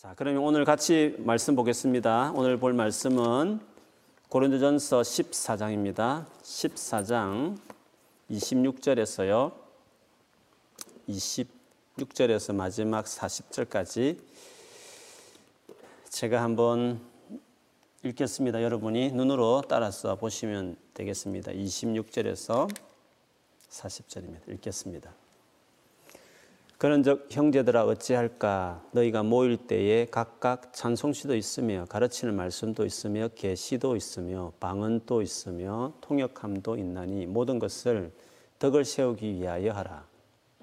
자, 그러면 오늘 같이 말씀 보겠습니다. 오늘 볼 말씀은 고린도전서 14장입니다. 14장 26절에서요. 26절에서 마지막 40절까지 제가 한번 읽겠습니다. 여러분이 눈으로 따라서 보시면 되겠습니다. 26절에서 40절입니다. 읽겠습니다. 그런즉 형제들아 어찌할까? 너희가 모일 때에 각각 찬송시도 있으며 가르치는 말씀도 있으며 계시도 있으며 방언도 있으며 통역함도 있나니 모든 것을 덕을 세우기 위하여 하라.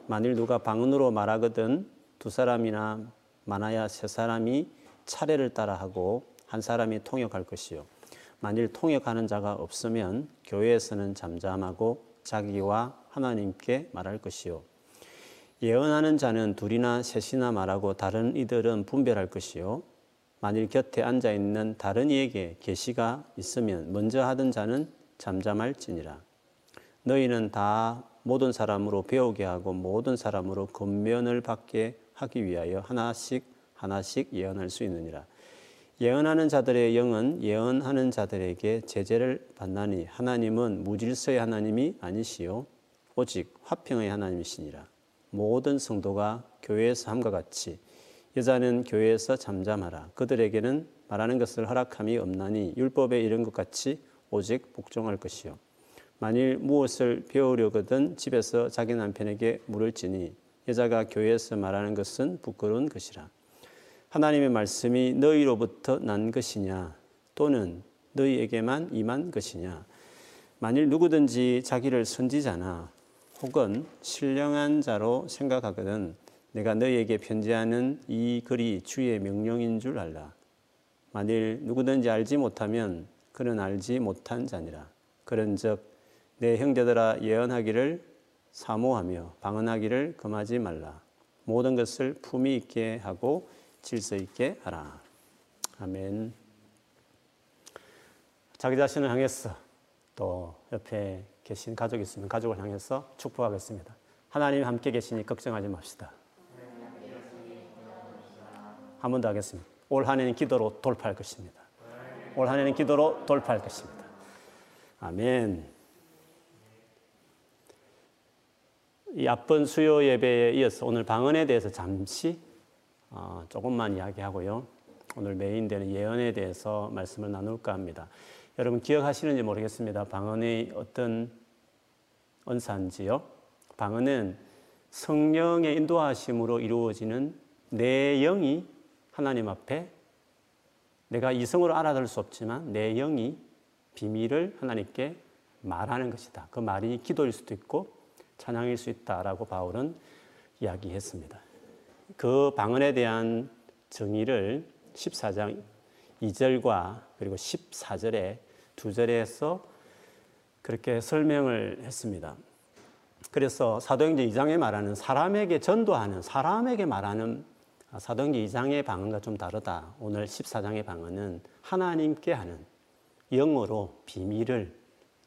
만일 누가 방언으로 말하거든 두 사람이나 많아야 세 사람이 차례를 따라 하고 한 사람이 통역할 것이요. 만일 통역하는 자가 없으면 교회에서는 잠잠하고 자기와 하나님께 말할 것이요 예언하는 자는 둘이나 셋이나 말하고 다른 이들은 분별할 것이요. 만일 곁에 앉아 있는 다른 이에게 계시가 있으면 먼저 하던 자는 잠잠할지니라. 너희는 다 모든 사람으로 배우게 하고 모든 사람으로 권면을 받게 하기 위하여 하나씩 하나씩 예언할 수 있느니라. 예언하는 자들의 영은 예언하는 자들에게 제재를 받나니 하나님은 무질서의 하나님이 아니시요. 오직 화평의 하나님이시니라 모든 성도가 교회에서 함과 같이 여자는 교회에서 잠잠하라. 그들에게는 말하는 것을 허락함이 없나니 율법에 이른 것 같이 오직 복종할 것이요. 만일 무엇을 배우려거든 집에서 자기 남편에게 물을지니 여자가 교회에서 말하는 것은 부끄러운 것이라. 하나님의 말씀이 너희로부터 난 것이냐 또는 너희에게만 임한 것이냐. 만일 누구든지 자기를 선지자나 혹은 신령한 자로 생각하거든 내가 너희에게 편지하는 이 글이 주의 명령인 줄 알라. 만일 누구든지 알지 못하면 그는 알지 못한 자니라. 그런즉 내 형제들아 예언하기를 사모하며 방언하기를 금하지 말라. 모든 것을 품위 있게 하고 질서 있게 하라. 아멘. 자기 자신을 향해서 또 옆에 계신 가족이 있으면 가족을 향해서 축복하겠습니다. 하나님 함께 계시니 걱정하지 맙시다. 한 번 더 하겠습니다. 올 한해는 기도로 돌파할 것입니다. 올 한해는 기도로 돌파할 것입니다. 아멘. 이 앞번 수요 예배에 이어서 오늘 방언에 대해서 잠시 어, 조금만 이야기하고요. 오늘 메인 되는 예언에 대해서 말씀을 나눌까 합니다. 여러분 기억하시는지 모르겠습니다. 방언이 어떤 언사인지요? 방언은 성령의 인도하심으로 이루어지는 내 영이 하나님 앞에 내가 이성으로 알아들 수 없지만 내 영이 비밀을 하나님께 말하는 것이다. 그 말이 기도일 수도 있고 찬양일 수 있다라고 바울은 이야기했습니다. 그 방언에 대한 정의를 14장 2절과 그리고 14절에 두 절에서 그렇게 설명을 했습니다. 그래서 사도행전 2장에 말하는 사람에게 전도하는 사람에게 말하는 사도행전 2장의 방언과 좀 다르다. 오늘 14장의 방언은 하나님께 하는 영어로 비밀을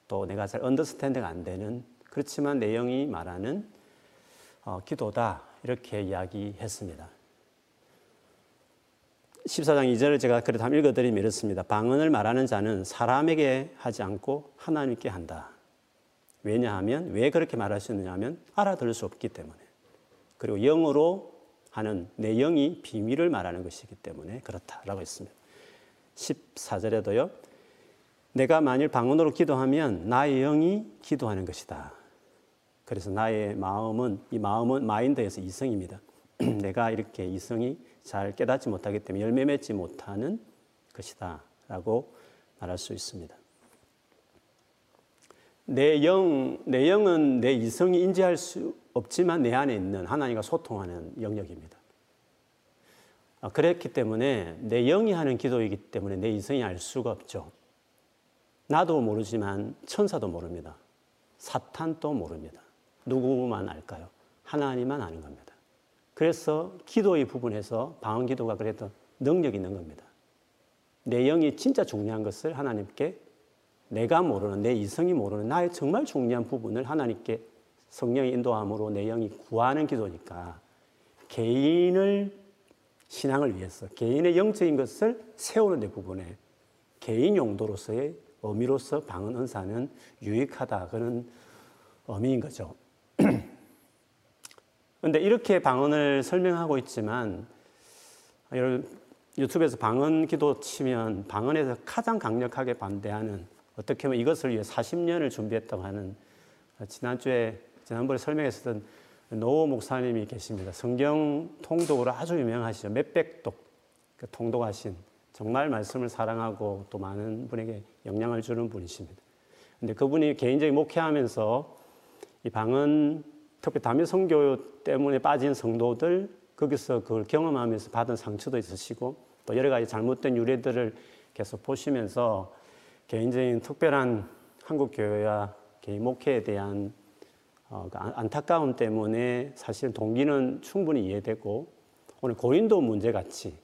또 내가 잘 언더스탠드가 안 되는 그렇지만 내용이 말하는 어, 기도다 이렇게 이야기했습니다. 14장 2절을 제가 그래도 한번 읽어드리면 이렇습니다. 방언을 말하는 자는 사람에게 하지 않고 하나님께 한다. 왜냐하면 왜 그렇게 말하셨느냐 하면 알아들을 수 없기 때문에 그리고 영어로 하는 내 영이 비밀을 말하는 것이기 때문에 그렇다라고 했습니다. 14절에도요. 내가 만일 방언으로 기도하면 나의 영이 기도하는 것이다. 그래서 나의 마음은 이 마음은 마인드에서 이성입니다. 내가 이렇게 이성이 잘 깨닫지 못하기 때문에 열매 맺지 못하는 것이다. 라고 말할 수 있습니다. 내 영, 내 영은 내 이성이 인지할 수 없지만 내 안에 있는 하나님과 소통하는 영역입니다. 아, 그랬기 때문에 내 영이 하는 기도이기 때문에 내 이성이 알 수가 없죠. 나도 모르지만 천사도 모릅니다. 사탄도 모릅니다. 누구만 알까요? 하나님만 아는 겁니다. 그래서 기도의 부분에서 방언 기도가 그래도 능력이 있는 겁니다. 내 영이 진짜 중요한 것을 하나님께 내가 모르는 내 이성이 모르는 나의 정말 중요한 부분을 하나님께 성령의 인도함으로 내 영이 구하는 기도니까 개인을 신앙을 위해서 개인의 영적인 것을 세우는 데 부분에 개인 용도로서의 의미로서 방언 은사는 유익하다 그런 의미인 거죠. 그런데 이렇게 방언을 설명하고 있지만 유튜브에서 방언 기도 치면 방언에서 가장 강력하게 반대하는 어떻게 보면 이것을 위해 40년을 준비했다고 하는 지난주에 지난번에 설명했었던 노 목사님이 계십니다. 성경 통독으로 아주 유명하시죠. 몇백 독그 통독하신 정말 말씀을 사랑하고 또 많은 분에게 영향을 주는 분이십니다. 근데 그분이 개인적인 목회하면서 이 방언 특히 담임 선교 때문에 빠진 성도들 거기서 그걸 경험하면서 받은 상처도 있으시고 또 여러 가지 잘못된 유래들을 계속 보시면서 개인적인 특별한 한국 교회와 개인 목회에 대한 어, 그 안타까움 때문에 사실 동기는 충분히 이해되고 오늘 고린도 문제 같이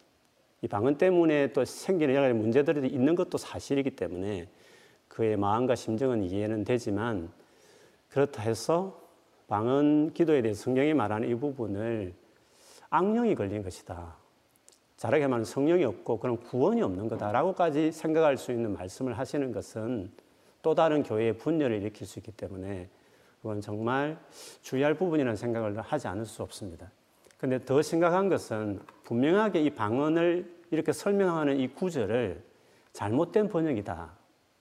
이 방언 때문에 또 생기는 여러 가지 문제들이 있는 것도 사실이기 때문에 그의 마음과 심정은 이해는 되지만 그렇다 해서 방언 기도에 대해 성경이 말하는 이 부분을 악령이 걸린 것이다. 잘하게 말하면 성령이 없고 그런 구원이 없는 거다라고까지 생각할 수 있는 말씀을 하시는 것은 또 다른 교회의 분열을 일으킬 수 있기 때문에 그건 정말 주의할 부분이라는 생각을 하지 않을 수 없습니다. 근데 더 심각한 것은 분명하게 이 방언을 이렇게 설명하는 이 구절을 잘못된 번역이다.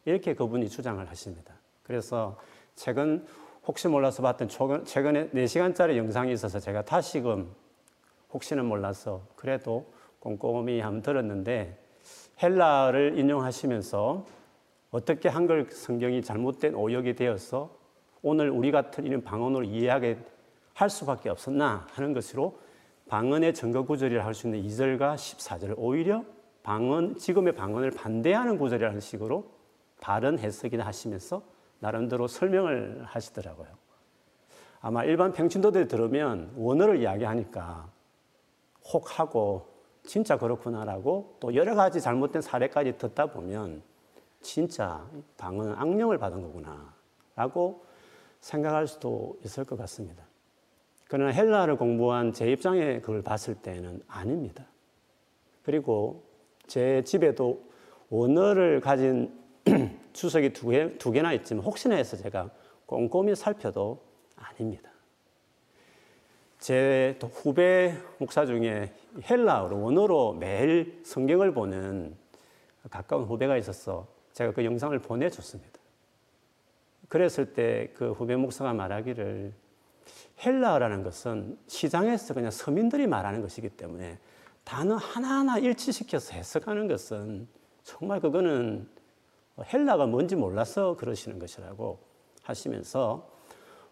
이렇게 그분이 주장을 하십니다. 그래서 최근 혹시 몰라서 봤던 최근에 4시간짜리 영상이 있어서 제가 다시금 혹시는 몰라서 그래도 꼼꼼히 한번 들었는데 헬라를 인용하시면서 어떻게 한글 성경이 잘못된 오역이 되어서 오늘 우리 같은 이런 방언으로 이해하게 할 수밖에 없었나 하는 것으로 방언의 증거 구절이라 할 수 있는 2절과 14절을 오히려 방언 지금의 방언을 반대하는 구절이라는 식으로 바른 해석이나 하시면서 나름대로 설명을 하시더라고요. 아마 일반 평신도들 들으면 원어를 이야기하니까 혹 하고 진짜 그렇구나라고 또 여러 가지 잘못된 사례까지 듣다 보면 진짜 방언은 악령을 받은 거구나라고 생각할 수도 있을 것 같습니다. 그러나 헬라를 공부한 제 입장에 그걸 봤을 때는 아닙니다. 그리고 제 집에도 원어를 가진 주석이 두, 개, 두 개나 있지만 혹시나 해서 제가 꼼꼼히 살펴도 아닙니다. 제 후배 목사 중에 헬라어로 원어로 매일 성경을 보는 가까운 후배가 있어서 제가 그 영상을 보내줬습니다. 그랬을 때 그 후배 목사가 말하기를 헬라어라는 것은 시장에서 그냥 서민들이 말하는 것이기 때문에 단어 하나하나 일치시켜서 해석하는 것은 정말 그거는 헬라가 뭔지 몰라서 그러시는 것이라고 하시면서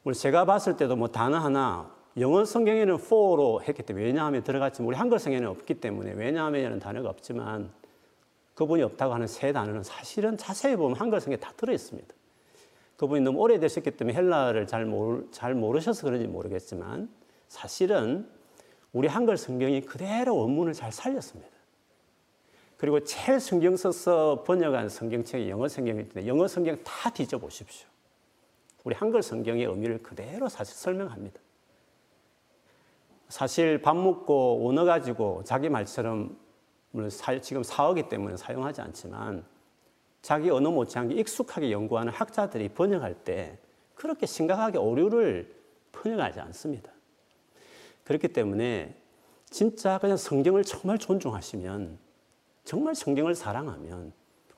우리 제가 봤을 때도 뭐 단어 하나 영어 성경에는 for로 했기 때문에 왜냐하면 들어갔지만 우리 한글 성경에는 없기 때문에 왜냐하면 단어가 없지만 그분이 없다고 하는 세 단어는 사실은 자세히 보면 한글 성경에 다 들어 있습니다. 그분이 너무 오래되셨기 때문에 헬라를 잘, 모르, 잘 모르셔서 그런지 모르겠지만 사실은 우리 한글 성경이 그대로 원문을 잘 살렸습니다. 그리고 제일 성경 써서 번역한 성경책이 영어 성경인데 영어 성경 다 뒤져보십시오. 우리 한글 성경의 의미를 그대로 사실 설명합니다. 사실 밥 먹고 원어 가지고 자기 말처럼 지금 사어기 때문에 사용하지 않지만 자기 언어 못지않게 익숙하게 연구하는 학자들이 번역할 때 그렇게 심각하게 오류를 번역하지 않습니다. 그렇기 때문에 진짜 그냥 성경을 정말 존중하시면 정말 성경을 사랑하면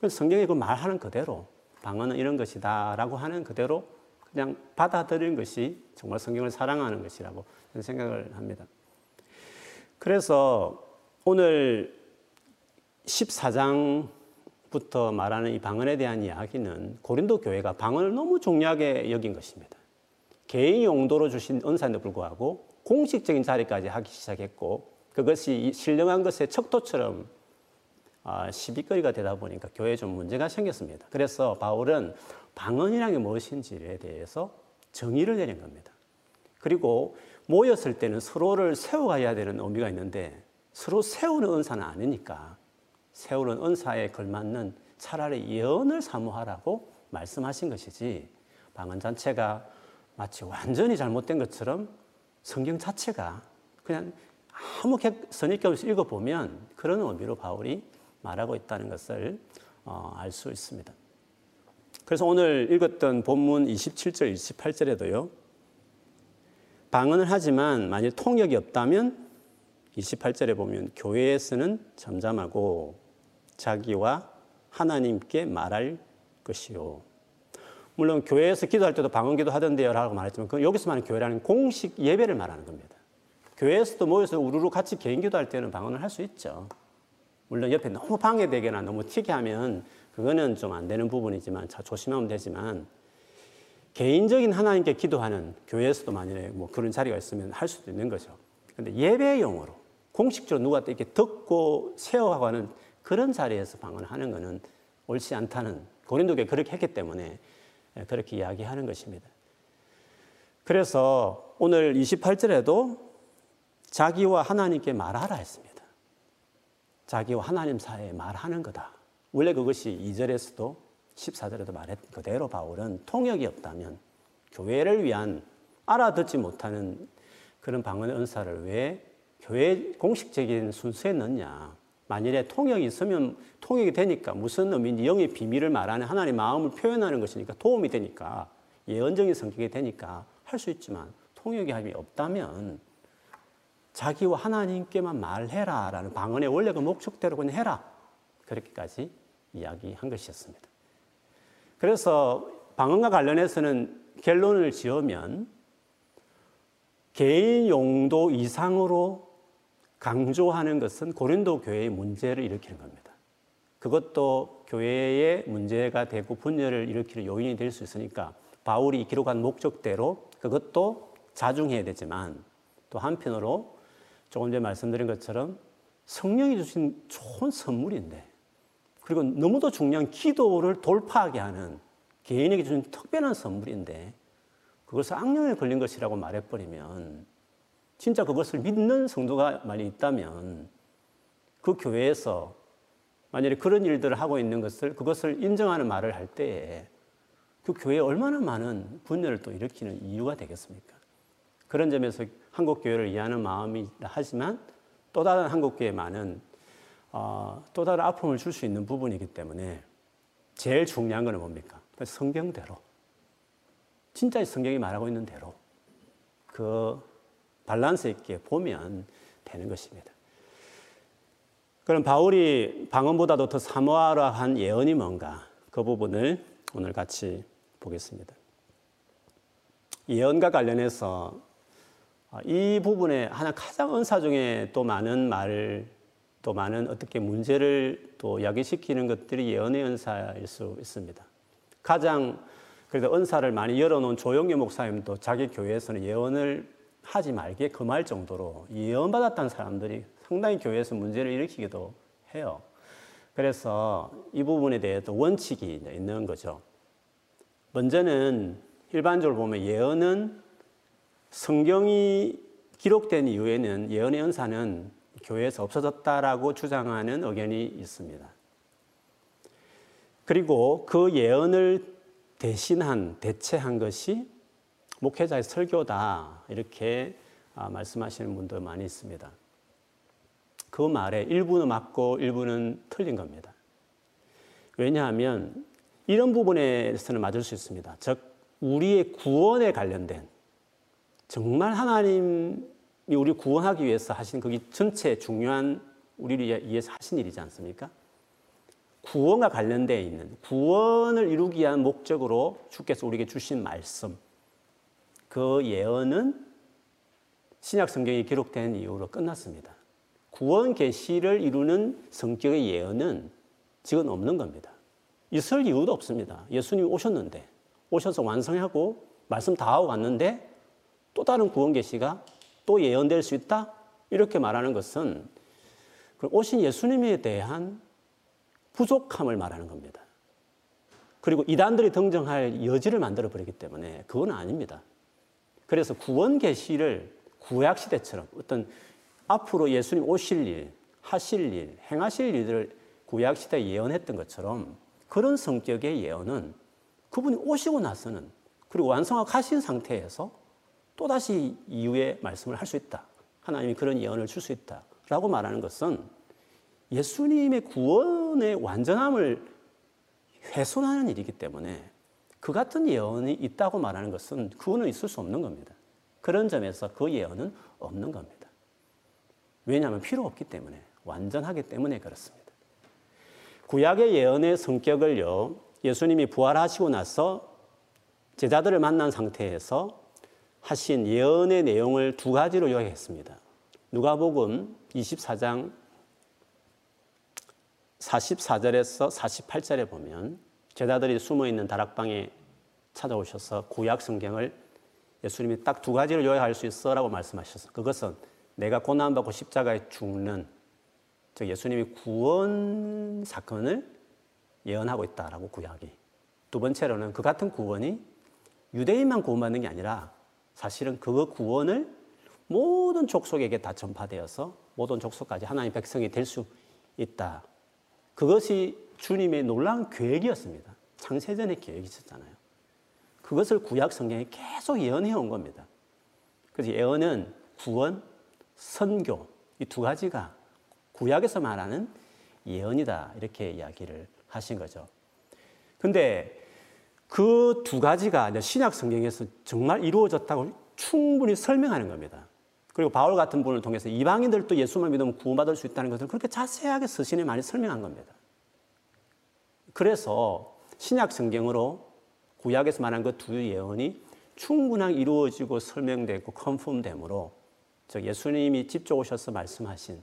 성경이 그 말하는 그대로 방언은 이런 것이다라고 하는 그대로 그냥 받아들이는 것이 정말 성경을 사랑하는 것이라고 생각을 합니다. 그래서 오늘 14장 부터 말하는 이 방언에 대한 이야기는 고린도 교회가 방언을 너무 중요하게 여긴 것입니다. 개인 용도로 주신 은사인데 불구하고 공식적인 자리까지 하기 시작했고 그것이 신령한 것의 척도처럼 아, 시비거리가 되다 보니까 교회에 좀 문제가 생겼습니다. 그래서 바울은 방언이라는 게 무엇인지에 대해서 정의를 내린 겁니다. 그리고 모였을 때는 서로를 세워가야 되는 의미가 있는데 서로 세우는 은사는 아니니까 세우는 은사에 걸맞는 차라리 예언을 사모하라고 말씀하신 것이지 방언 자체가 마치 완전히 잘못된 것처럼 성경 자체가 그냥 아무 선입견 없이 읽어보면 그런 의미로 바울이 말하고 있다는 것을 어, 알수 있습니다. 그래서 오늘 읽었던 본문 27절, 28절에도요. 방언을 하지만 만일 통역이 없다면 28절에 보면 교회에서는 잠잠하고 자기와 하나님께 말할 것이요. 물론 교회에서 기도할 때도 방언 기도 하던데요 라고 말했지만 그 여기서 말하는 교회라는 공식 예배를 말하는 겁니다. 교회에서도 모여서 우르르 같이 개인 기도할 때는 방언을 할 수 있죠. 물론 옆에 너무 방해되거나 너무 튀게 하면 그거는 좀 안 되는 부분이지만 조심하면 되지만 개인적인 하나님께 기도하는 교회에서도 만약에 뭐 그런 자리가 있으면 할 수도 있는 거죠. 근데 예배용으로 공식적으로 누가 이렇게 듣고 세워하고 하는 그런 자리에서 방언을 하는 것은 옳지 않다는 고린도교에 그렇게 했기 때문에 그렇게 이야기하는 것입니다. 그래서 오늘 28절에도 자기와 하나님께 말하라 했습니다. 자기와 하나님 사이에 말하는 거다. 원래 그것이 2절에서도 14절에도 말했 그대로 바울은 통역이 없다면 교회를 위한 알아듣지 못하는 그런 방언 은사를 왜 교회 공식적인 순서에 넣냐. 만일에 통역이 있으면 통역이 되니까 무슨 의미인지 영의 비밀을 말하는 하나님의 마음을 표현하는 것이니까 도움이 되니까 예언적인 성격이 되니까 할 수 있지만 통역이 함이 없다면 자기와 하나님께만 말해라 라는 방언의 원래 그 목적대로 그냥 해라. 그렇게까지 이야기한 것이었습니다. 그래서 방언과 관련해서는 결론을 지으면 개인 용도 이상으로 강조하는 것은 고린도 교회의 문제를 일으키는 겁니다. 그것도 교회의 문제가 되고 분열을 일으키는 요인이 될 수 있으니까 바울이 기록한 목적대로 그것도 자중해야 되지만 또 한편으로 조금 전에 말씀드린 것처럼 성령이 주신 좋은 선물인데 그리고 너무도 중요한 기도를 돌파하게 하는 개인에게 주신 특별한 선물인데 그것을 악령에 걸린 것이라고 말해버리면 진짜 그것을 믿는 성도가 만약 있다면 그 교회에서 만약에 그런 일들을 하고 있는 것을 그것을 인정하는 말을 할 때에 그 교회에 얼마나 많은 분열을 또 일으키는 이유가 되겠습니까? 그런 점에서 한국 교회를 이해하는 마음이 하지만 또 다른 한국 교회 많은 어, 또 다른 아픔을 줄 수 있는 부분이기 때문에 제일 중요한 것은 뭡니까? 성경대로 진짜 성경이 말하고 있는 대로 그 밸런스 있게 보면 되는 것입니다. 그럼 바울이 방언보다도 더 사모하라 한 예언이 뭔가 그 부분을 오늘 같이 보겠습니다. 예언과 관련해서 아, 이 부분에 하나 가장 은사 중에 또 많은 말, 또 많은 어떻게 문제를 또 야기시키는 것들이 예언의 은사일 수 있습니다. 가장 그래도 은사를 많이 열어놓은 조영규 목사님도 자기 교회에서는 예언을 하지 말게 금할 정도로 예언받았다는 사람들이 상당히 교회에서 문제를 일으키기도 해요. 그래서 이 부분에 대해서 원칙이 있는 거죠. 먼저는 일반적으로 보면 예언은 성경이 기록된 이후에는 예언의 은사는 교회에서 없어졌다라고 주장하는 의견이 있습니다. 그리고 그 예언을 대신한, 대체한 것이 목회자의 설교다. 이렇게 아, 말씀하시는 분도 많이 있습니다. 그 말에 일부는 맞고 일부는 틀린 겁니다. 왜냐하면 이런 부분에서는 맞을 수 있습니다. 즉, 우리의 구원에 관련된 정말 하나님이 우리 구원하기 위해서 하신 그게 전체 중요한 우리를 위해서 하신 일이지 않습니까? 구원과 관련되어 있는 구원을 이루기 위한 목적으로 주께서 우리에게 주신 말씀 그 예언은 신약 성경이 기록된 이후로 끝났습니다. 구원 계시를 이루는 성격의 예언은 지금 없는 겁니다. 있을 이유도 없습니다. 예수님이 오셨는데 오셔서 완성하고 말씀 다 하고 갔는데 또 다른 구원 계시가 또 예언될 수 있다? 이렇게 말하는 것은 그 오신 예수님에 대한 부족함을 말하는 겁니다. 그리고 이단들이 등장할 여지를 만들어 버리기 때문에 그건 아닙니다. 그래서 구원 계시를 구약 시대처럼 어떤 앞으로 예수님 오실 일, 하실 일, 행하실 일들을 구약 시대에 예언했던 것처럼 그런 성격의 예언은 그분이 오시고 나서는 그리고 완성하고 가신 상태에서 또다시 이후에 말씀을 할 수 있다 하나님이 그런 예언을 줄 수 있다 라고 말하는 것은 예수님의 구원의 완전함을 훼손하는 일이기 때문에 그 같은 예언이 있다고 말하는 것은 그거는 있을 수 없는 겁니다. 그런 점에서 그 예언은 없는 겁니다. 왜냐하면 필요 없기 때문에 완전하기 때문에 그렇습니다. 구약의 예언의 성격을요 예수님이 부활하시고 나서 제자들을 만난 상태에서 하신 예언의 내용을 두 가지로 요약했습니다. 누가복음 24장 44절에서 48절에 보면 제자들이 숨어 있는 다락방에 찾아오셔서 구약 성경을 예수님이 딱 두 가지로 요약할 수 있어라고 말씀하셨어. 그것은 내가 고난 받고 십자가에 죽는 즉 예수님이 구원 사건을 예언하고 있다라고 구약이. 두 번째로는 그 같은 구원이 유대인만 구원받는 게 아니라 사실은 그 구원을 모든 족속에게 다 전파되어서 모든 족속까지 하나님 백성이 될 수 있다. 그것이 주님의 놀라운 계획이었습니다. 창세전의 계획이 있었잖아요. 그것을 구약 성경에 계속 예언해 온 겁니다. 그래서 예언은 구원, 선교 이 두 가지가 구약에서 말하는 예언이다 이렇게 이야기를 하신 거죠. 근데 그 두 가지가 신약 성경에서 정말 이루어졌다고 충분히 설명하는 겁니다. 그리고 바울 같은 분을 통해서 이방인들도 예수만 믿으면 구원받을 수 있다는 것을 그렇게 자세하게 서신에 많이 설명한 겁니다. 그래서 신약 성경으로 구약에서 말한 그 두 예언이 충분하게 이루어지고 설명되고 컨펌되므로 즉 예수님이 직접 오셔서 말씀하신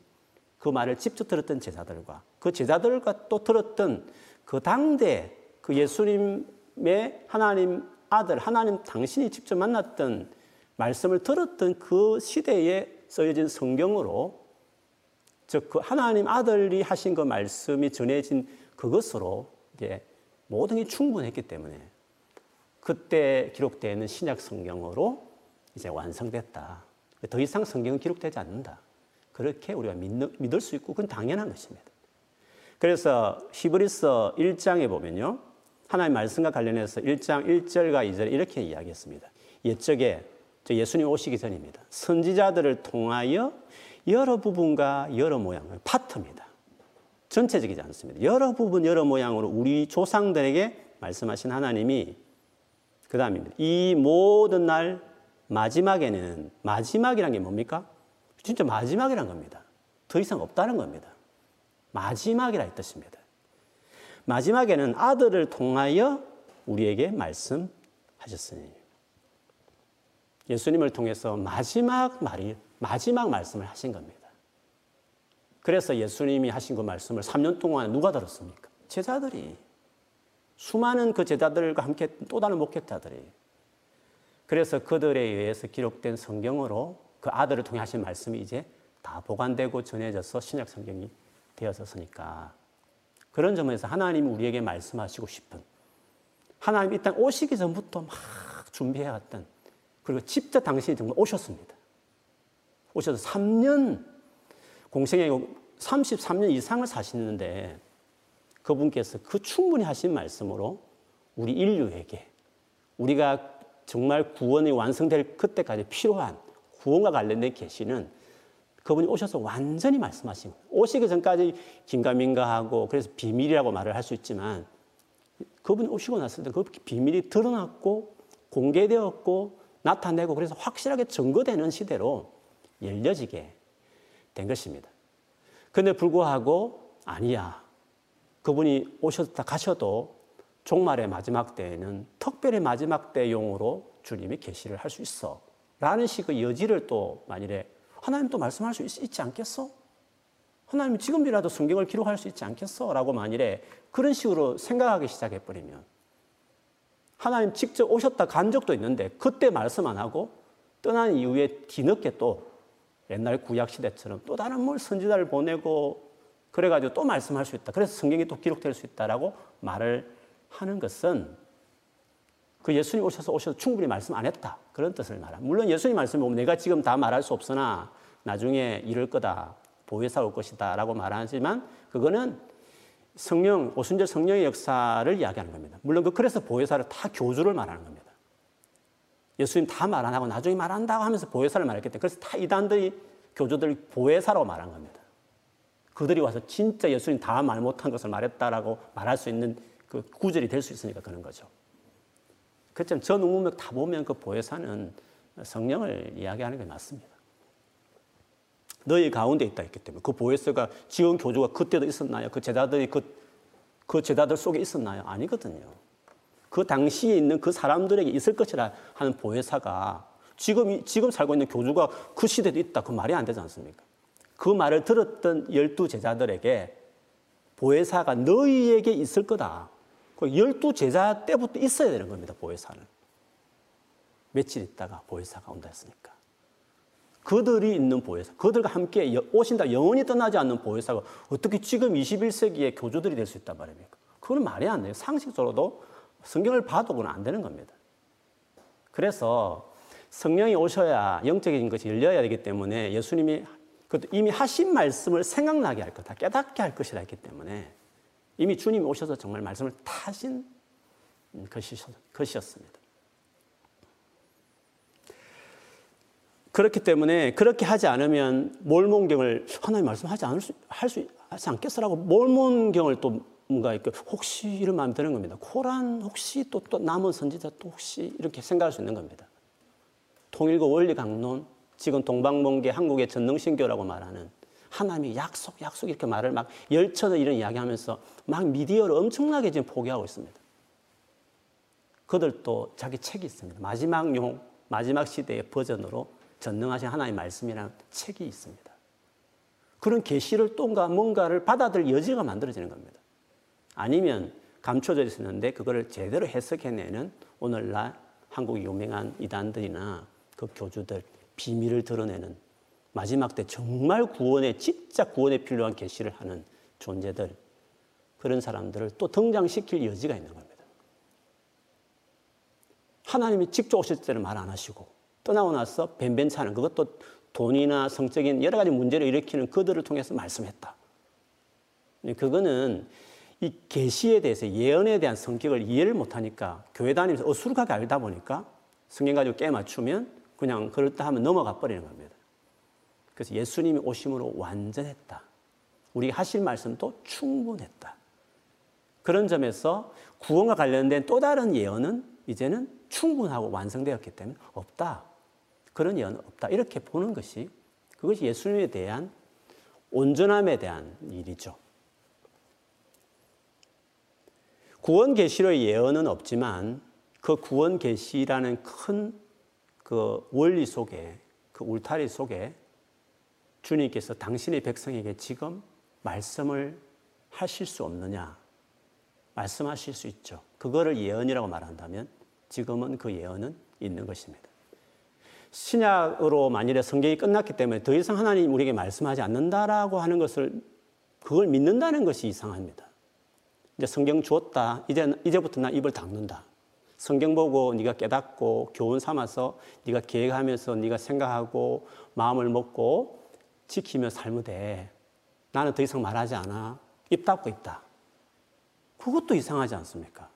그 말을 직접 들었던 제자들과 그 제자들과 또 들었던 그 당대 그 예수님 의 하나님 아들 하나님 당신이 직접 만났던 말씀을 들었던 그 시대에 써진 성경으로 즉 그 하나님 아들이 하신 그 말씀이 전해진 그것으로 이제 모든 게 충분했기 때문에 그때 기록되는 신약 성경으로 이제 완성됐다. 더 이상 성경은 기록되지 않는다. 그렇게 우리가 믿 을 수 있고 그건 당연한 것입니다. 그래서 히브리서 1장에 보면요. 하나님 말씀과 관련해서 1장 1절과 2절 이렇게 이야기했습니다. 옛적에 예수님 오시기 전입니다. 선지자들을 통하여 여러 부분과 여러 모양, 파트입니다. 전체적이지 않습니다. 여러 부분, 여러 모양으로 우리 조상들에게 말씀하신 하나님이 그 다음입니다. 이 모든 날 마지막에는 마지막이란 게 뭡니까? 진짜 마지막이란 겁니다. 더 이상 없다는 겁니다. 마지막이라 이 뜻입니다. 마지막에는 아들을 통하여 우리에게 말씀하셨으니. 예수님을 통해서 마지막 말이, 마지막 말씀을 하신 겁니다. 그래서 예수님이 하신 그 말씀을 3년 동안 누가 들었습니까? 제자들이. 수많은 그 제자들과 함께 또 다른 목회자들이. 그래서 그들에 의해서 기록된 성경으로 그 아들을 통해 하신 말씀이 이제 다 보관되고 전해져서 신약 성경이 되어졌으니까 그런 점에서 하나님이 우리에게 말씀하시고 싶은 하나님 이 땅 오시기 전부터 막 준비해왔던 그리고 직접 당신이 정말 오셨습니다. 오셔서 3년 공생에 33년 이상을 사시는데 그분께서 그 충분히 하신 말씀으로 우리 인류에게 우리가 정말 구원이 완성될 그때까지 필요한 구원과 관련된 계시는 그분이 오셔서 완전히 말씀하신 거예요. 오시기 전까지 긴가민가하고 그래서 비밀이라고 말을 할 수 있지만 그분이 오시고 났을 때 그 비밀이 드러났고 공개되었고 나타내고 그래서 확실하게 증거되는 시대로 열려지게 된 것입니다. 근데 불구하고 아니야. 그분이 오셨다 가셔도 종말의 마지막 때에는 특별히 마지막 때용으로 주님이 계시를 할 수 있어. 라는 식의 여지를 또 만일에 하나님 또 말씀할 수 있, 지 않겠어? 하나님 지금이라도 성경을 기록할 수 있지 않겠어? 라고 만일에 그런 식으로 생각하기 시작해버리면 하나님 직접 오셨다 간 적도 있는데 그때 말씀 안 하고 떠난 이후에 뒤늦게 또 옛날 구약 시대처럼 또 다른 뭘 선지자를 보내고 그래가지고 또 말씀할 수 있다. 그래서 성경이 또 기록될 수 있다라고 말을 하는 것은 그 예수님 오셔서 오셔서 충분히 말씀 안 했다. 그런 뜻을 말합니다. 물론 예수님 말씀이 보면 내가 지금 다 말할 수 없으나 나중에 이럴 거다. 보혜사 올 것이다. 라고 말하지만 그거는 성령, 오순절 성령의 역사를 이야기하는 겁니다. 물론 그 그래서 보혜사를 다 교주를 말하는 겁니다. 예수님 다 말 안 하고 나중에 말한다고 하면서 보혜사를 말했기 때문에 그래서 다 이단들이 교주들 보혜사라고 말한 겁니다. 그들이 와서 진짜 예수님 다 말 못한 것을 말했다라고 말할 수 있는 그 구절이 될 수 있으니까 그런 거죠. 그렇지만 전 우문맥 다 보면 그 보혜사는 성령을 이야기하는 게 맞습니다. 너희 가운데 있다 했기 때문에 그 보혜사가 지원 교주가 그때도 있었나요? 그 제자들이 그, 그 제자들 속에 있었나요? 아니거든요. 그 당시에 있는 그 사람들에게 있을 것이라 하는 보혜사가 지금, 지금 살고 있는 교주가 그 시대도 있다. 그 말이 안 되지 않습니까? 그 말을 들었던 열두 제자들에게 보혜사가 너희에게 있을 거다. 그 열두 제자 때부터 있어야 되는 겁니다. 보혜사는. 며칠 있다가 보혜사가 온다 했으니까. 그들이 있는 보혜사, 그들과 함께 오신다 영원히 떠나지 않는 보혜사가 어떻게 지금 21세기의 교주들이 될 수 있단 말입니까? 그건 말이 안 돼요. 상식적으로도 성경을 봐도 그건 안 되는 겁니다. 그래서 성령이 오셔야 영적인 것이 열려야 되기 때문에 예수님이 이미 하신 말씀을 생각나게 할 거다. 깨닫게 할 것이라 했기 때문에 이미 주님이 오셔서 정말 말씀을 타신 것이었습니다. 그렇기 때문에 그렇게 하지 않으면 몰몬경을 하나님 말씀하지 않을 수, 할 수 하지 않겠어라고 몰몬경을 또 뭔가 이렇게 혹시 이런 마음이 드는 겁니다. 코란 혹시 또, 또 남은 선지자 또 혹시 이렇게 생각할 수 있는 겁니다. 통일교 원리 강론, 지금 동방몽계 한국의 전능신교라고 말하는 하나님이 약속, 약속 이렇게 말을 막 열천을 이런 이야기 하면서 막 미디어를 엄청나게 지금 포기하고 있습니다. 그들도 자기 책이 있습니다. 마지막 용, 마지막 시대의 버전으로 전능하신 하나님의 말씀이라는 책이 있습니다. 그런 계시를 또가 뭔가를 받아들일 여지가 만들어지는 겁니다. 아니면 감춰져 있었는데 그거를 제대로 해석해내는 오늘날 한국 유명한 이단들이나 그 교주들 비밀을 드러내는 마지막 때 정말 구원에 진짜 구원에 필요한 계시를 하는 존재들 그런 사람들을 또 등장시킬 여지가 있는 겁니다. 하나님이 직접 오실 때는 말 안 하시고 떠나고 나서 뱀뱀차는 그것도 돈이나 성적인 여러 가지 문제를 일으키는 그들을 통해서 말씀했다. 그거는 이 계시에 대해서 예언에 대한 성격을 이해를 못하니까 교회 다니면서 어수룩하게 알다 보니까 성경 가지고 깨 맞추면 그냥 그럴다 하면 넘어가 버리는 겁니다. 그래서 예수님이 오심으로 완전했다. 우리가 하실 말씀도 충분했다. 그런 점에서 구원과 관련된 또 다른 예언은 이제는 충분하고 완성되었기 때문에 없다. 그런 예언은 없다. 이렇게 보는 것이 그것이 예수님에 대한 온전함에 대한 일이죠. 구원 계시로의 예언은 없지만 그 구원 계시라는 큰 그 원리 속에 그 울타리 속에 주님께서 당신의 백성에게 지금 말씀을 하실 수 없느냐? 말씀하실 수 있죠. 그거를 예언이라고 말한다면 지금은 그 예언은 있는 것입니다. 신약으로 만일에 성경이 끝났기 때문에 더 이상 하나님 우리에게 말씀하지 않는다라고 하는 것을 그걸 믿는다는 것이 이상합니다. 이제 성경 주었다. 이제 이제부터 나 입을 닫는다. 성경 보고 네가 깨닫고 교훈 삼아서 네가 계획하면서 네가 생각하고 마음을 먹고 지키며 살면 돼. 나는 더 이상 말하지 않아. 입 닫고 있다. 그것도 이상하지 않습니까?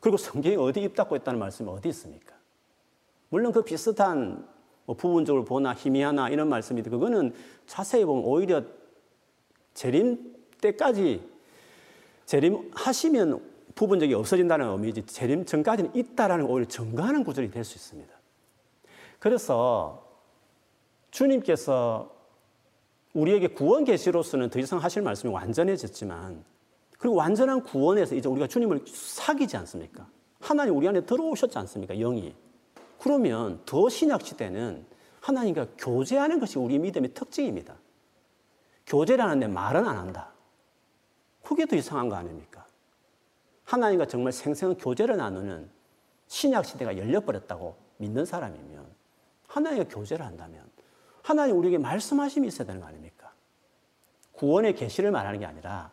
그리고 성경이 어디 입 닫고 있다는 말씀이 어디 있습니까? 물론 그 비슷한 뭐 부분적으로 보나 희미하나 이런 말씀인데 그거는 자세히 보면 오히려 재림 때까지 재림하시면 부분적이 없어진다는 의미지 재림 전까지는 있다라는 오히려 증가하는 구절이 될 수 있습니다. 그래서 주님께서 우리에게 구원 계시로서는 더 이상 하실 말씀이 완전해졌지만 그리고 완전한 구원에서 이제 우리가 주님을 사귀지 않습니까? 하나님 우리 안에 들어오셨지 않습니까? 영이. 그러면 더 신약 시대는 하나님과 교제하는 것이 우리 믿음의 특징입니다. 교제라는 데 말은 안 한다. 그게 더 이상한 거 아닙니까? 하나님과 정말 생생한 교제를 나누는 신약 시대가 열려버렸다고 믿는 사람이면 하나님과 교제를 한다면 하나님 우리에게 말씀하심이 있어야 되는 거 아닙니까? 구원의 계시를 말하는 게 아니라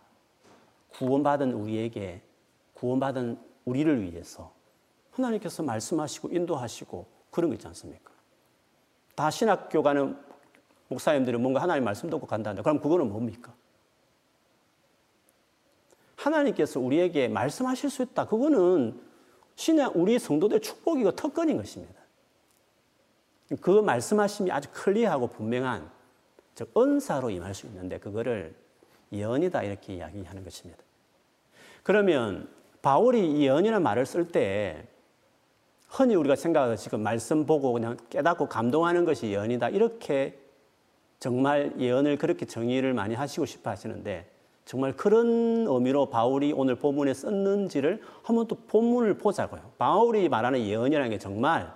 구원받은 우리에게 구원받은 우리를 위해서 하나님께서 말씀하시고 인도하시고 그런 거 있지 않습니까? 다 신학교 가는 목사님들은 뭔가 하나님 말씀 듣고 간다는데 그럼 그거는 뭡니까? 하나님께서 우리에게 말씀하실 수 있다. 그거는 신약 우리 성도들 축복이고 특권인 것입니다. 그 말씀하심이 아주 클리어하고 분명한 즉 은사로 임할 수 있는데 그거를 예언이다 이렇게 이야기하는 것입니다. 그러면 바울이 예언이라는 말을 쓸 때 흔히 우리가 생각하는 지금 말씀 보고 그냥 깨닫고 감동하는 것이 예언이다 이렇게 정말 예언을 그렇게 정의를 많이 하시고 싶어 하시는데 정말 그런 의미로 바울이 오늘 본문에 썼는지를 한번 또 본문을 보자고요. 바울이 말하는 예언이라는 게 정말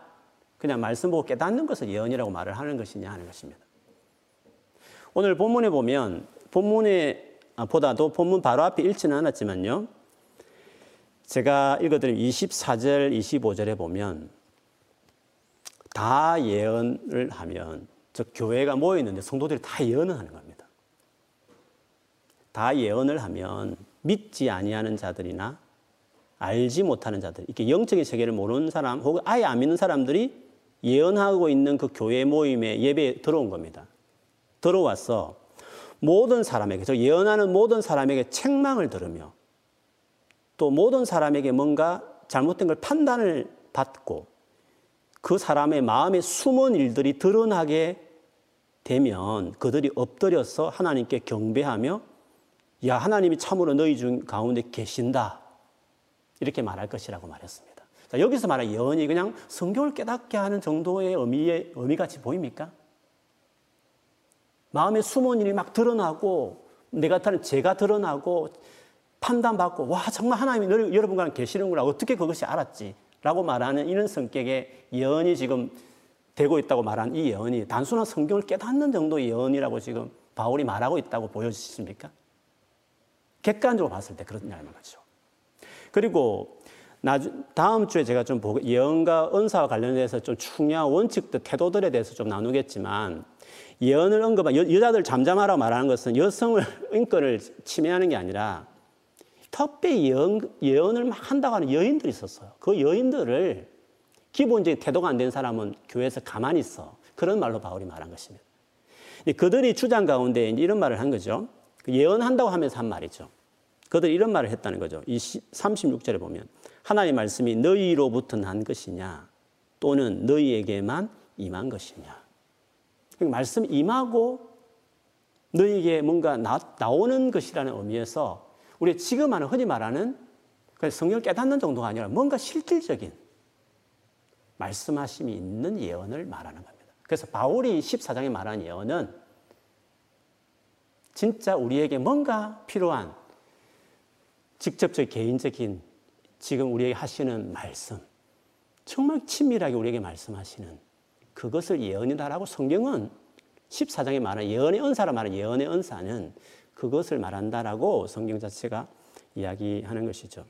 그냥 말씀 보고 깨닫는 것을 예언이라고 말을 하는 것이냐 하는 것입니다. 오늘 본문에 보면 본문에 아, 보다도 본문 바로 앞에 읽지는 않았지만요. 제가 읽어드린 24절, 25절에 보면 다 예언을 하면 즉 교회가 모여 있는데 성도들이 다 예언을 하는 겁니다. 다 예언을 하면 믿지 아니하는 자들이나 알지 못하는 자들, 이렇게 영적인 세계를 모르는 사람 혹은 아예 안 믿는 사람들이 예언하고 있는 그 교회 모임에 예배에 들어온 겁니다. 들어와서 모든 사람에게, 저 예언하는 모든 사람에게 책망을 들으며 또 모든 사람에게 뭔가 잘못된 걸 판단을 받고 그 사람의 마음에 숨은 일들이 드러나게 되면 그들이 엎드려서 하나님께 경배하며 야 하나님이 참으로 너희 중 가운데 계신다 이렇게 말할 것이라고 말했습니다. 자, 여기서 말한 예언이 그냥 성경을 깨닫게 하는 정도의 의미의 의미같이 보입니까? 마음에 숨은 일이 막 드러나고 내 같은 죄가 드러나고 판단받고 와 정말 하나님이 여러분과 계시는구나 어떻게 그것이 알았지? 라고 말하는 이런 성격의 예언이 지금 되고 있다고 말한 이 예언이 단순한 성경을 깨닫는 정도의 예언이라고 지금 바울이 말하고 있다고 보여지십니까? 객관적으로 봤을 때 그렇냐는 거죠. 그리고 다음 주에 제가 좀 예언과 은사와 관련해서 좀 중요한 원칙들, 태도들에 대해서 좀 나누겠지만 예언을 언급한 여, 자들 잠잠하라고 말하는 것은 여성을 인권을 침해하는 게 아니라 특별히 예언, 예언을 막 한다고 하는 여인들이 있었어요. 그 여인들을 기본적인 태도가 안 된 사람은 교회에서 가만히 있어. 그런 말로 바울이 말한 것입니다. 그들이 주장 가운데 이런 말을 한 거죠. 그 예언한다고 하면서 한 말이죠. 그들이 이런 말을 했다는 거죠. 이 36절에 보면 하나님 말씀이 너희로부터 난 것이냐 또는 너희에게만 임한 것이냐. 그러니까 말씀 임하고 너희에게 뭔가 나, 나오는 것이라는 의미에서 우리 지금 하는 흔히 말하는 성경을 깨닫는 정도가 아니라 뭔가 실질적인 말씀하심이 있는 예언을 말하는 겁니다. 그래서 바울이 14장에 말한 예언은 진짜 우리에게 뭔가 필요한 직접적 개인적인 지금 우리에게 하시는 말씀, 정말 친밀하게 우리에게 말씀하시는 그것을 예언이다라고 성경은 14장에 말하는 예언의 은사라 말하는 예언의 은사는 그것을 말한다라고 성경 자체가 이야기하는 것이죠.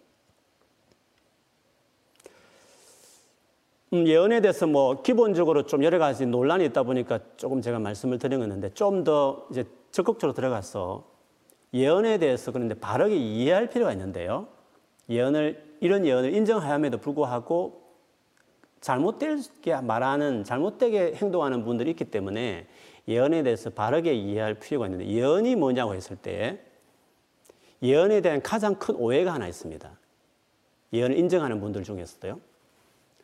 음, 예언에 대해서 뭐 기본적으로 좀 여러 가지 논란이 있다 보니까 조금 제가 말씀을 드린 건데 좀 더 이제 적극적으로 들어가서 예언에 대해서 그런데 바르게 이해할 필요가 있는데요. 예언을 이런 예언을 인정하임에도 불구하고 잘못되게 말하는 잘못되게 행동하는 분들이 있기 때문에 예언에 대해서 바르게 이해할 필요가 있는데 예언이 뭐냐고 했을 때 예언에 대한 가장 큰 오해가 하나 있습니다. 예언을 인정하는 분들 중에서도요.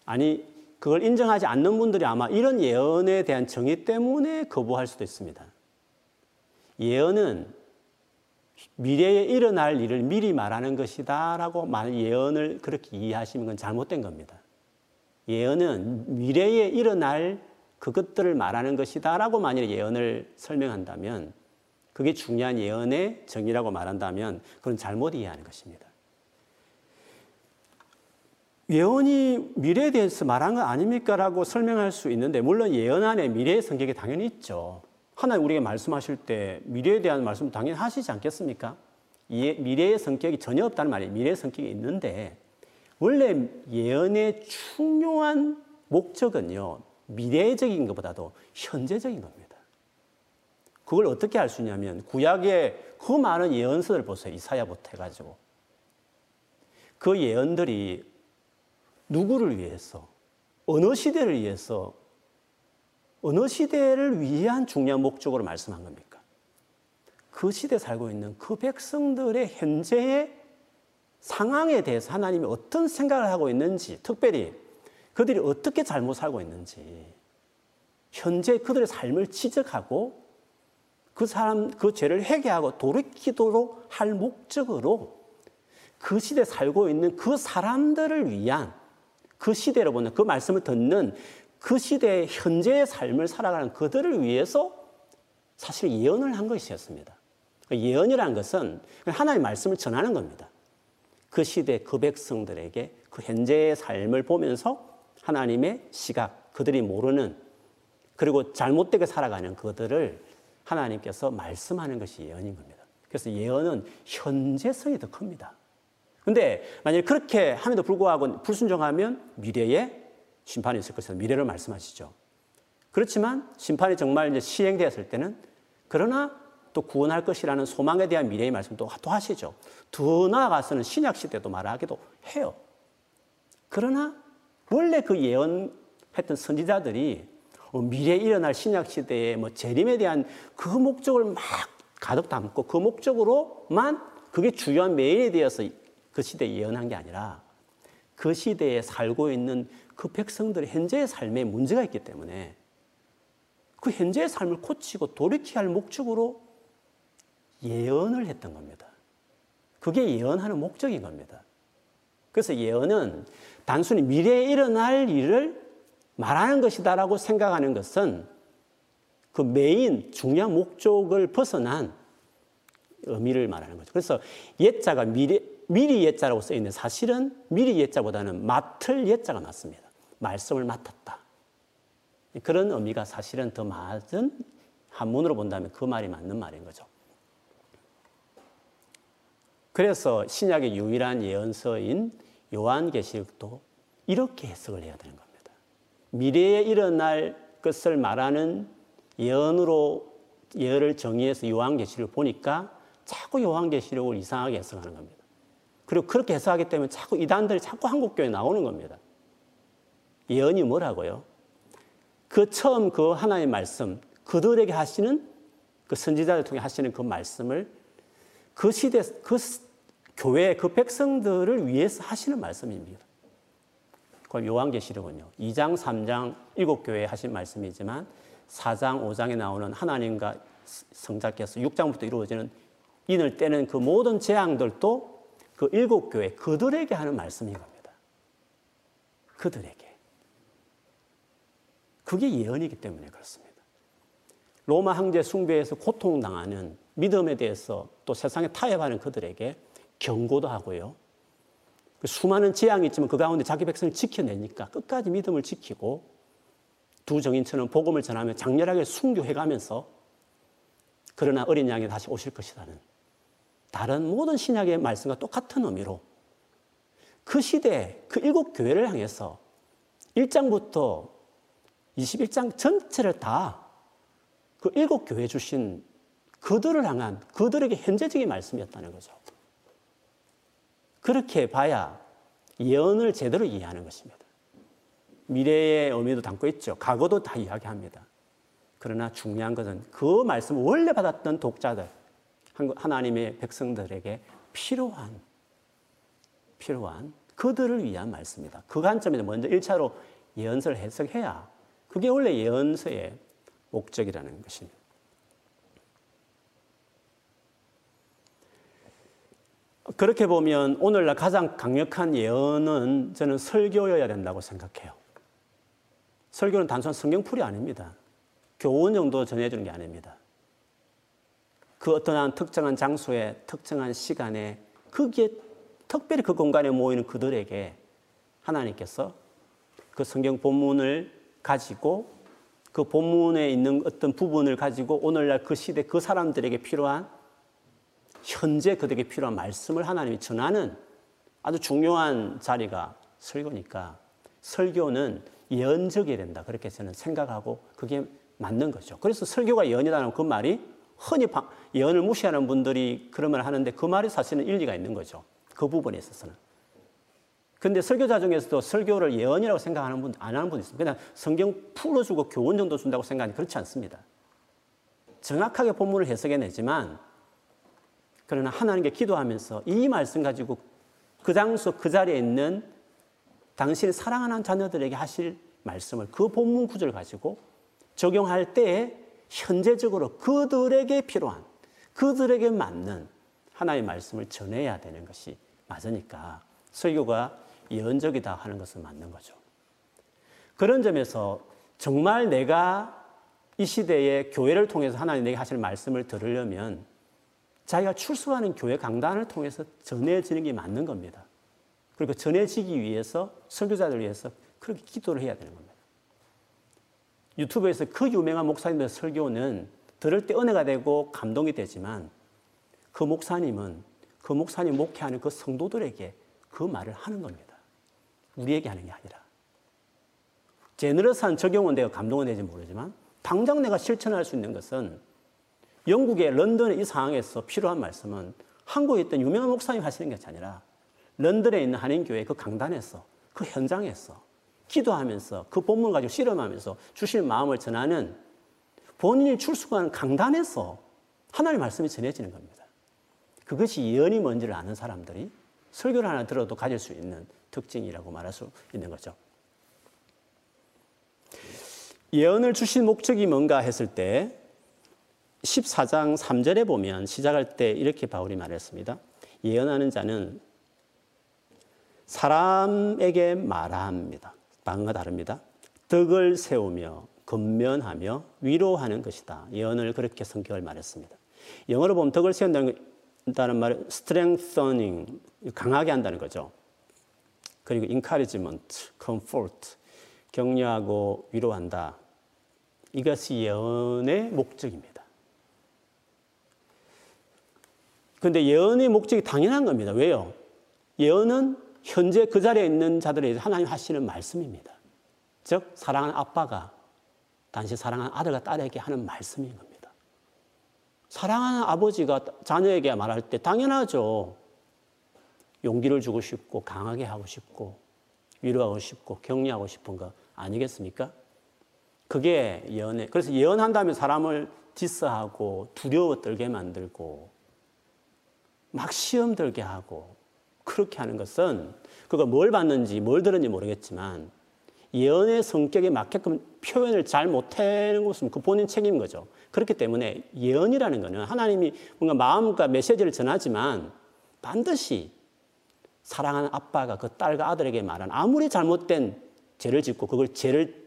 아니 그걸 인정하지 않는 분들이 아마 이런 예언에 대한 정의 때문에 거부할 수도 있습니다. 예언은 미래에 일어날 일을 미리 말하는 것이다 라고 말 예언을 그렇게 이해하시는 건 잘못된 겁니다. 예언은 미래에 일어날 그것들을 말하는 것이다 라고 만일 예언을 설명한다면 그게 중요한 예언의 정의라고 말한다면 그건 잘못 이해하는 것입니다. 예언이 미래에 대해서 말한 거 아닙니까? 라고 설명할 수 있는데, 물론 예언 안에 미래의 성격이 당연히 있죠. 하나님 우리에게 말씀하실 때 미래에 대한 말씀 당연히 하시지 않겠습니까? 미래의 성격이 전혀 없다는 말이 미래의 성격이 있는데, 원래 예언의 중요한 목적은요, 미래적인 것보다도 현재적인 겁니다. 그걸 어떻게 알 수 있냐면 구약의 그 많은 예언서를 보세요. 이사야부터 해가지고. 그 예언들이 누구를 위해서, 어느 시대를 위해서, 어느 시대를 위한 중요한 목적으로 말씀한 겁니까? 그 시대에 살고 있는 그 백성들의 현재의 상황에 대해서 하나님이 어떤 생각을 하고 있는지, 특별히 그들이 어떻게 잘못 살고 있는지, 현재 그들의 삶을 지적하고 그 사람 그 죄를 회개하고 돌이키도록 할 목적으로 그 시대에 살고 있는 그 사람들을 위한 그 시대로 보는 그 말씀을 듣는 그 시대의 현재의 삶을 살아가는 그들을 위해서 사실 예언을 한 것이었습니다. 예언이라는 것은 하나님의 말씀을 전하는 겁니다. 그 시대 그 백성들에게 그 현재의 삶을 보면서 하나님의 시각, 그들이 모르는 그리고 잘못되게 살아가는 그들을 하나님께서 말씀하는 것이 예언인 겁니다. 그래서 예언은 현재성이 더 큽니다. 근데 만약에 그렇게 함에도 불구하고 불순종하면 미래에 심판이 있을 것이다. 미래를 말씀하시죠. 그렇지만 심판이 정말 이제 시행되었을 때는 그러나 또 구원할 것이라는 소망에 대한 미래의 말씀도 또 하시죠. 더 나아가서는 신약 시대도 말하기도 해요. 그러나 원래 그 예언했던 선지자들이 어, 미래에 일어날 신약 시대의 뭐 재림에 대한 그 목적을 막 가득 담고 그 목적으로만 그게 주요한 메인에 대해서 그 시대에 예언한 게 아니라 그 시대에 살고 있는 그 백성들의 현재의 삶에 문제가 있기 때문에 그 현재의 삶을 고치고 돌이켜야 할 목적으로 예언을 했던 겁니다. 그게 예언하는 목적인 겁니다. 그래서 예언은 단순히 미래에 일어날 일을 말하는 것이다라고 생각하는 것은 그 메인 중요한 목적을 벗어난 의미를 말하는 거죠. 그래서 옛자가 미래, 미리 옛자라고 써 있는데 사실은 미리 옛자보다는 맡을 옛자가 맞습니다. 말씀을 맡았다. 그런 의미가 사실은 더 맞은 한문으로 본다면 그 말이 맞는 말인 거죠. 그래서 신약의 유일한 예언서인 요한계시록도 이렇게 해석을 해야 되는 겁니다. 미래에 일어날 것을 말하는 예언으로 예언을 정의해서 요한계시를 보니까 자꾸 요한계시록을 이상하게 해석하는 겁니다. 그리고 그렇게 해석하기 때문에 자꾸 이단들이 자꾸 한국교회에 나오는 겁니다. 예언이 뭐라고요? 그 처음 그 하나의 말씀, 그들에게 하시는 그 선지자를 통해 하시는 그 말씀을 그 시대, 그 교회, 그 백성들을 위해서 하시는 말씀입니다. 그럼 요한계시록은요, 2장, 3장, 7교회에 하신 말씀이지만 4장, 5장에 나오는 하나님과 성자께서 6장부터 이루어지는 인을 떼는 그 모든 재앙들도 그 일곱 교회 그들에게 하는 말씀인 겁니다. 그들에게. 그게 예언이기 때문에 그렇습니다. 로마 황제 숭배에서 고통당하는 믿음에 대해서 또 세상에 타협하는 그들에게 경고도 하고요. 그 수많은 재앙이 있지만 그 가운데 자기 백성을 지켜내니까 끝까지 믿음을 지키고 두 정인처럼 복음을 전하며 장렬하게 순교해가면서 그러나 어린 양이 다시 오실 것이라는 다른 모든 신약의 말씀과 똑같은 의미로 그 시대 그 일곱 교회를 향해서 1장부터 21장 전체를 다 그 일곱 교회 주신 그들을 향한 그들에게 현재적인 말씀이었다는 거죠. 그렇게 봐야 예언을 제대로 이해하는 것입니다. 미래의 의미도 담고 있죠. 과거도 다 이야기합니다. 그러나 중요한 것은 그 말씀을 원래 받았던 독자들, 하나님의 백성들에게 필요한, 필요한 그들을 위한 말씀이다. 그 관점에서 먼저 1차로 예언서를 해석해야 그게 원래 예언서의 목적이라는 것입니다. 그렇게 보면 오늘날 가장 강력한 예언은 저는 설교여야 된다고 생각해요. 설교는 단순한 성경풀이 아닙니다. 교훈 정도 전해주는 게 아닙니다. 그 어떠한 특정한 장소에 특정한 시간에 거기에 특별히 그 공간에 모이는 그들에게 하나님께서 그 성경 본문을 가지고 그 본문에 있는 어떤 부분을 가지고 오늘날 그 시대 그 사람들에게 필요한 현재 그들에게 필요한 말씀을 하나님이 전하는 아주 중요한 자리가 설교니까 설교는 예언적이 된다. 그렇게 저는 생각하고 그게 맞는 거죠. 그래서 설교가 예언이라는 그 말이 흔히 예언을 무시하는 분들이 그런 말을 하는데 그 말이 사실은 일리가 있는 거죠. 그 부분에 있어서는. 근데 설교자 중에서도 설교를 예언이라고 생각하는 분, 안 하는 분이 있습니다. 그냥 성경 풀어주고 교훈 정도 준다고 생각하니 그렇지 않습니다. 정확하게 본문을 해석해내지만, 그러나 하나님께 기도하면서 이 말씀 가지고 그 장소 그 자리에 있는 당신이 사랑하는 자녀들에게 하실 말씀을 그 본문 구절 가지고 적용할 때에 현재적으로 그들에게 필요한 그들에게 맞는 하나의 말씀을 전해야 되는 것이 맞으니까 설교가 예언적이다 하는 것은 맞는 거죠. 그런 점에서 정말 내가 이 시대에 교회를 통해서 하나님 내게 하실 말씀을 들으려면 자기가 출석하는 교회 강단을 통해서 전해지는 게 맞는 겁니다. 그리고 전해지기 위해서 설교자들 위해서 그렇게 기도를 해야 되는 겁니다. 유튜브에서 그 유명한 목사님들 설교는 들을 때 은혜가 되고 감동이 되지만 그 목사님은 그 목사님 목회하는 그 성도들에게 그 말을 하는 겁니다. 우리에게 하는 게 아니라. 제너러스한 적용은 되고 감동은 되지 모르지만 당장 내가 실천할 수 있는 것은 영국의 런던의 이 상황에서 필요한 말씀은 한국에 있던 유명한 목사님 하시는 것이 아니라 런던에 있는 한인교회 그 강단에서 그 현장에서 기도하면서 그 본문 가지고 실험하면서 주실 마음을 전하는 본인이 출석하는 강단에서 하나님의 말씀이 전해지는 겁니다. 그것이 예언이 뭔지를 아는 사람들이 설교를 하나 들어도 가질 수 있는 특징이라고 말할 수 있는 거죠. 예언을 주신 목적이 뭔가 했을 때 14장 3절에 보면 시작할 때 이렇게 바울이 말했습니다. 예언하는 자는 사람에게 말합니다. 방과 다릅니다. 덕을 세우며 건면하며 위로하는 것이다. 예언을 그렇게 성격을 말했습니다. 영어로 보면 덕을 세운다는 말은 strengthening, 강하게 한다는 거죠. 그리고 encouragement, comfort, 격려하고 위로한다. 이것이 예언의 목적입니다. 그런데 예언의 목적이 당연한 겁니다. 왜요? 예언은 현재 그 자리에 있는 자들에게 하나님 하시는 말씀입니다. 즉, 사랑하는 아빠가 단지 사랑하는 아들과 딸에게 하는 말씀인 겁니다. 사랑하는 아버지가 자녀에게 말할 때 당연하죠. 용기를 주고 싶고, 강하게 하고 싶고, 위로하고 싶고, 격려하고 싶은 거 아니겠습니까? 그게 예언에, 그래서 예언한다면 사람을 디스하고, 두려워 떨게 만들고, 막 시험 들게 하고, 그렇게 하는 것은 그가 뭘 봤는지 뭘 들었는지 모르겠지만 예언의 성격에 맞게끔 표현을 잘 못하는 것은 그 본인 책임인 거죠. 그렇기 때문에 예언이라는 것은 하나님이 뭔가 마음과 메시지를 전하지만 반드시 사랑하는 아빠가 그 딸과 아들에게 말한 아무리 잘못된 죄를 짓고 그걸 죄를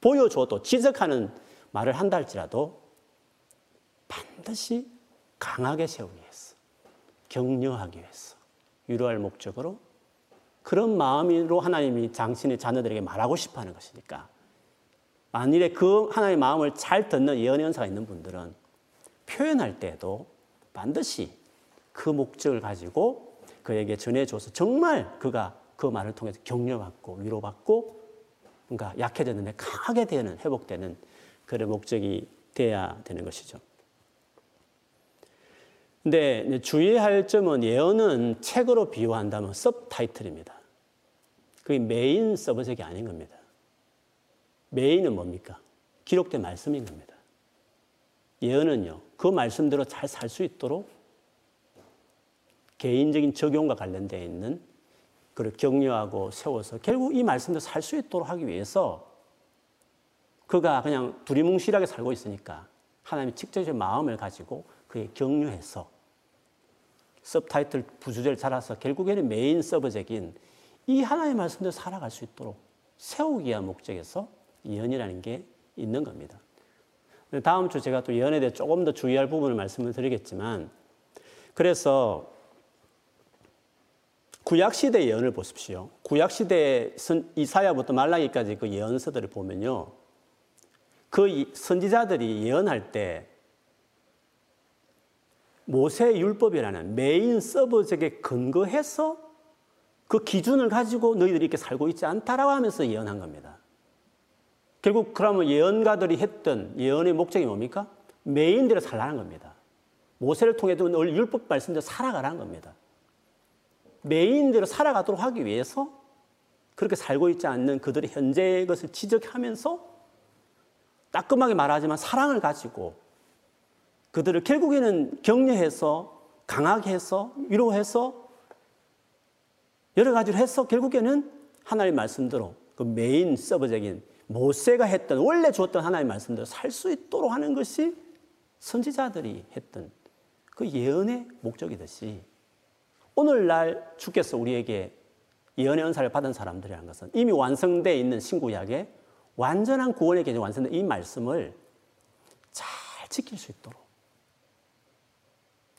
보여줘도 지적하는 말을 한다 할지라도 반드시 강하게 세우기 위해서 격려하기 위해서 위로할 목적으로 그런 마음으로 하나님이 당신의 자녀들에게 말하고 싶어 하는 것이니까 만일에 그 하나님의 마음을 잘 듣는 예언의 연사가 있는 분들은 표현할 때도 반드시 그 목적을 가지고 그에게 전해줘서 정말 그가 그 말을 통해서 격려받고 위로받고 뭔가 약해졌는데 강하게 되는 회복되는 그런 목적이 돼야 되는 것이죠. 근데 주의할 점은 예언은 책으로 비유한다면 섭타이틀입니다. 그게 메인 서브젝이 아닌 겁니다. 메인은 뭡니까? 기록된 말씀인 겁니다. 예언은요, 그 말씀대로 잘 살 수 있도록 개인적인 적용과 관련되어 있는 그를 격려하고 세워서 결국 이 말씀대로 살 수 있도록 하기 위해서 그가 그냥 두리뭉실하게 살고 있으니까 하나님이 직접적 마음을 가지고 그에 격려해서 서브타이틀 부주제를 잘라서 결국에는 main subject인 이 하나의 말씀대로 살아갈 수 있도록 세우기 위한 목적에서 예언이라는 게 있는 겁니다. 다음 주 제가 또 예언에 대해 조금 더 주의할 부분을 말씀을 드리겠지만 그래서 구약 시대 예언을 보십시오. 구약 시대 이사야부터 말라기까지 그 예언서들을 보면요. 그 선지자들이 예언할 때 모세 율법이라는 메인 서브젝에 근거해서 그 기준을 가지고 너희들이 이렇게 살고 있지 않다라고 하면서 예언한 겁니다. 결국 그러면 예언가들이 했던 예언의 목적이 뭡니까? 메인대로 살라는 겁니다. 모세를 통해도 늘 율법 말씀대로 살아가라는 겁니다. 메인대로 살아가도록 하기 위해서 그렇게 살고 있지 않는 그들의 현재의 것을 지적하면서 따끔하게 말하지만 사랑을 가지고 그들을 결국에는 격려해서 강하게 해서 위로해서 여러 가지로 해서 결국에는 하나님의 말씀대로 그 메인 서브적인 모세가 했던 원래 주었던 하나님의 말씀대로 살 수 있도록 하는 것이 선지자들이 했던 그 예언의 목적이듯이 오늘날 주께서 우리에게 예언의 은사를 받은 사람들이라는 것은 이미 완성되어 있는 신구약에 완전한 구원의 계정 완성된 이 말씀을 잘 지킬 수 있도록.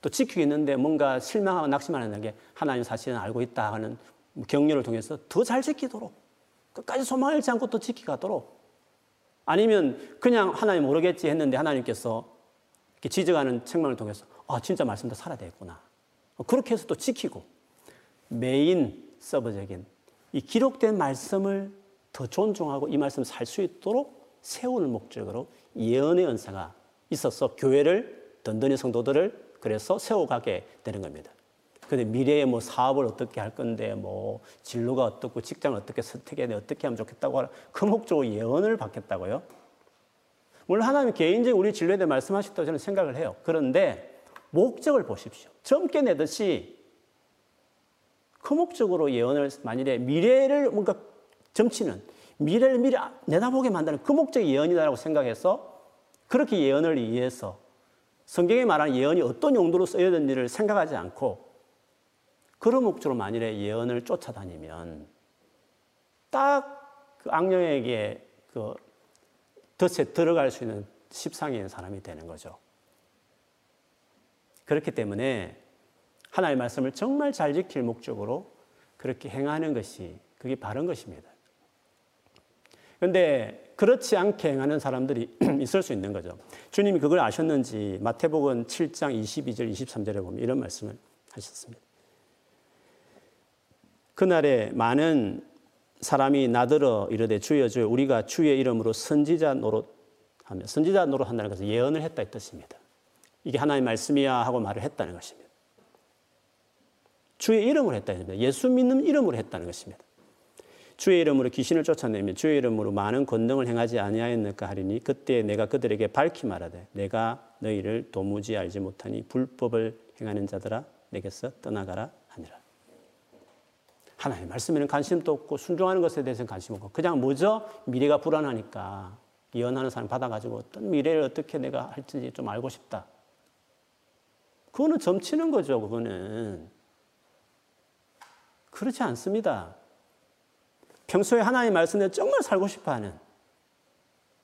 또 지키고 있는데 뭔가 실망하고 낙심하는 게 하나님 사실은 알고 있다 하는 격려를 통해서 더 잘 지키도록 끝까지 소망을 잃지 않고 또 지키가도록. 아니면 그냥 하나님 모르겠지 했는데 하나님께서 이렇게 지적하는 책망을 통해서 아 진짜 말씀도 살아야 되겠구나 그렇게 해서 또 지키고 메인 서버적인 이 기록된 말씀을 더 존중하고 이 말씀 살 수 있도록 세우는 목적으로 예언의 은사가 있어서 교회를 든든히 성도들을 그래서 세워가게 되는 겁니다. 근데 미래에 뭐 사업을 어떻게 할 건데 뭐 진로가 어떻고 직장을 어떻게 선택해야 돼 어떻게 하면 좋겠다고 그 목적으로 예언을 받겠다고요. 물론 하나님 개인적인 우리 진로에 대해 말씀하셨다고 저는 생각을 해요. 그런데 목적을 보십시오. 젊게 내듯이 그 목적으로 예언을 만일에 미래를 뭔가 점치는 미래를 미리 내다보게 만드는 그 목적이 예언이다라고 생각해서 그렇게 예언을 이해해서 성경에 말하는 예언이 어떤 용도로 쓰여야 되는지를 생각하지 않고 그런 목적으로 만일에 예언을 쫓아다니면 딱 그 악령에게 그 덫에 들어갈 수 있는 있는 사람이 되는 거죠. 그렇기 때문에 하나님의 말씀을 정말 잘 지킬 목적으로 그렇게 행하는 것이 그게 바른 것입니다. 그런데 그렇지 않게 행하는 사람들이 있을 수 있는 거죠. 주님이 그걸 아셨는지 마태복음 7장 22절 23절에 보면 이런 말씀을 하셨습니다. 그날에 많은 사람이 나들어 이르되 주여 주여 우리가 주의 이름으로 선지자 노릇하며 선지자 노릇한다는 것은 예언을 했다 이 뜻입니다. 이게 하나님의 말씀이야 하고 말을 했다는 것입니다. 주의 이름으로 했다는 겁니다. 예수 믿는 이름으로 했다는 것입니다. 주의 이름으로 귀신을 쫓아내며 주의 이름으로 많은 권능을 행하지 아니하였는가 하리니 그때 내가 그들에게 밝히 말하되 내가 너희를 도무지 알지 못하니 불법을 행하는 자들아 내게서 떠나가라 하니라. 하나님 말씀에는 관심도 없고 순종하는 것에 대해서는 관심 없고 그냥 뭐죠? 미래가 불안하니까 예언하는 사람 받아가지고 어떤 미래를 어떻게 내가 할지 좀 알고 싶다. 그거는 점치는 거죠. 그거는 그렇지 않습니다. 평소에 하나님 말씀에 정말 살고 싶어 하는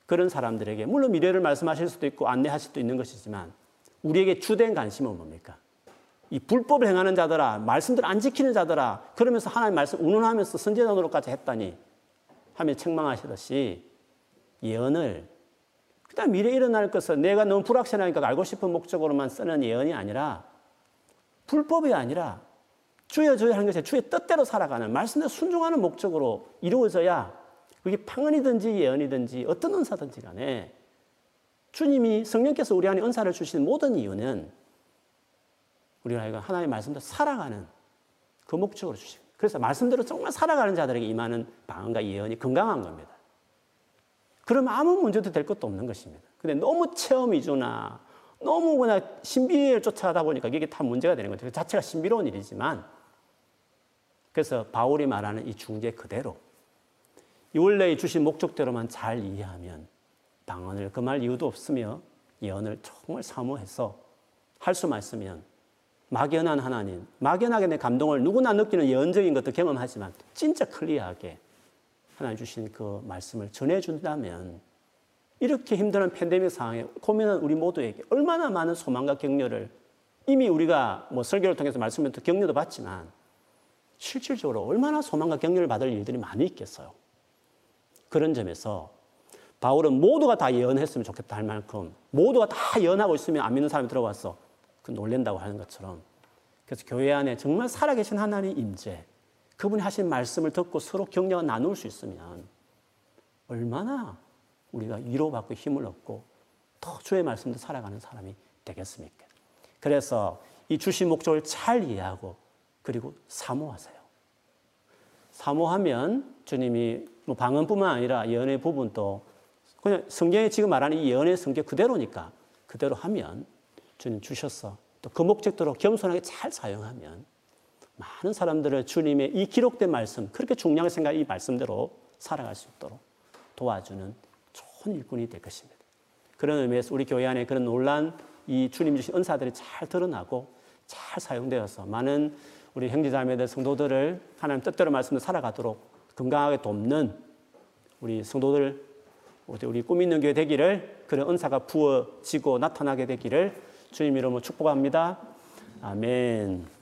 그런 사람들에게 물론 미래를 말씀하실 수도 있고 안내하실 수도 있는 것이지만 우리에게 주된 관심은 뭡니까? 이 불법을 행하는 자들아, 말씀들 안 지키는 자들아, 그러면서 하나님 말씀 운운하면서 선제자노로까지 했다니 하며 책망하시듯이 예언을 그다음 미래 일어날 것을 내가 너무 불확실하니까 알고 싶은 목적으로만 쓰는 예언이 아니라 불법이 아니라 주여 주여 하는 것이 주의 뜻대로 살아가는 말씀에 순종하는 목적으로 이루어져야 그게 방언이든지 예언이든지 어떤 은사든지 간에 주님이 성령께서 우리 안에 은사를 주신 모든 이유는 우리가 하나님의 말씀대로 살아가는 그 목적으로 주신 그래서 말씀대로 정말 살아가는 자들에게 임하는 방언과 예언이 건강한 겁니다. 그럼 아무 문제도 될 것도 없는 것입니다. 근데 너무 체험 위주나 너무 그냥 신비를 쫓아가다 보니까 이게 다 문제가 되는 거죠. 그 자체가 신비로운 일이지만 그래서 바울이 말하는 이 중재 그대로 이 원래 주신 목적대로만 잘 이해하면 방언을 금할 이유도 없으며 예언을 정말 사모해서 할 수만 있으면 막연한 하나님, 막연하게 내 감동을 누구나 느끼는 예언적인 것도 경험하지만 진짜 클리어하게 하나님 주신 그 말씀을 전해준다면 이렇게 힘든 팬데믹 상황에 고민한 우리 모두에게 얼마나 많은 소망과 격려를 이미 우리가 뭐 설교를 통해서 말씀을 격려도 받지만 실질적으로 얼마나 소망과 격려를 받을 일들이 많이 있겠어요. 그런 점에서 바울은 모두가 다 예언했으면 좋겠다 할 만큼 모두가 다 예언하고 있으면 안 믿는 사람이 들어와서 그 놀랜다고 하는 것처럼 그래서 교회 안에 정말 살아계신 하나님 임재 그분이 하신 말씀을 듣고 서로 격려가 나눌 수 있으면 얼마나 우리가 위로받고 힘을 얻고 더 주의 말씀도 살아가는 사람이 되겠습니까? 그래서 이 주신 목적을 잘 이해하고 그리고 사모하세요. 사모하면 주님이 뭐 방언뿐만 아니라 예언의 부분도 그냥 성경에 지금 말하는 이 예언의 성경 그대로니까 그대로 하면 주님 주셨어. 또그 목적대로 겸손하게 잘 사용하면 많은 사람들을 주님의 이 기록된 말씀, 그렇게 중요하게 생각이 말씀대로 살아갈 수 있도록 도와주는 좋은 일꾼이 될 것입니다. 그런 의미에서 우리 교회 안에 그런 놀란 이 주님 주신 은사들이 잘 드러나고 잘 사용되어서 많은 우리 형제자매들 성도들을 하나님 뜻대로 말씀을 살아가도록 건강하게 돕는 우리 성도들 우리 꿈 있는 교회 되기를 그런 은사가 부어지고 나타나게 되기를 주님 이름으로 축복합니다. 아멘.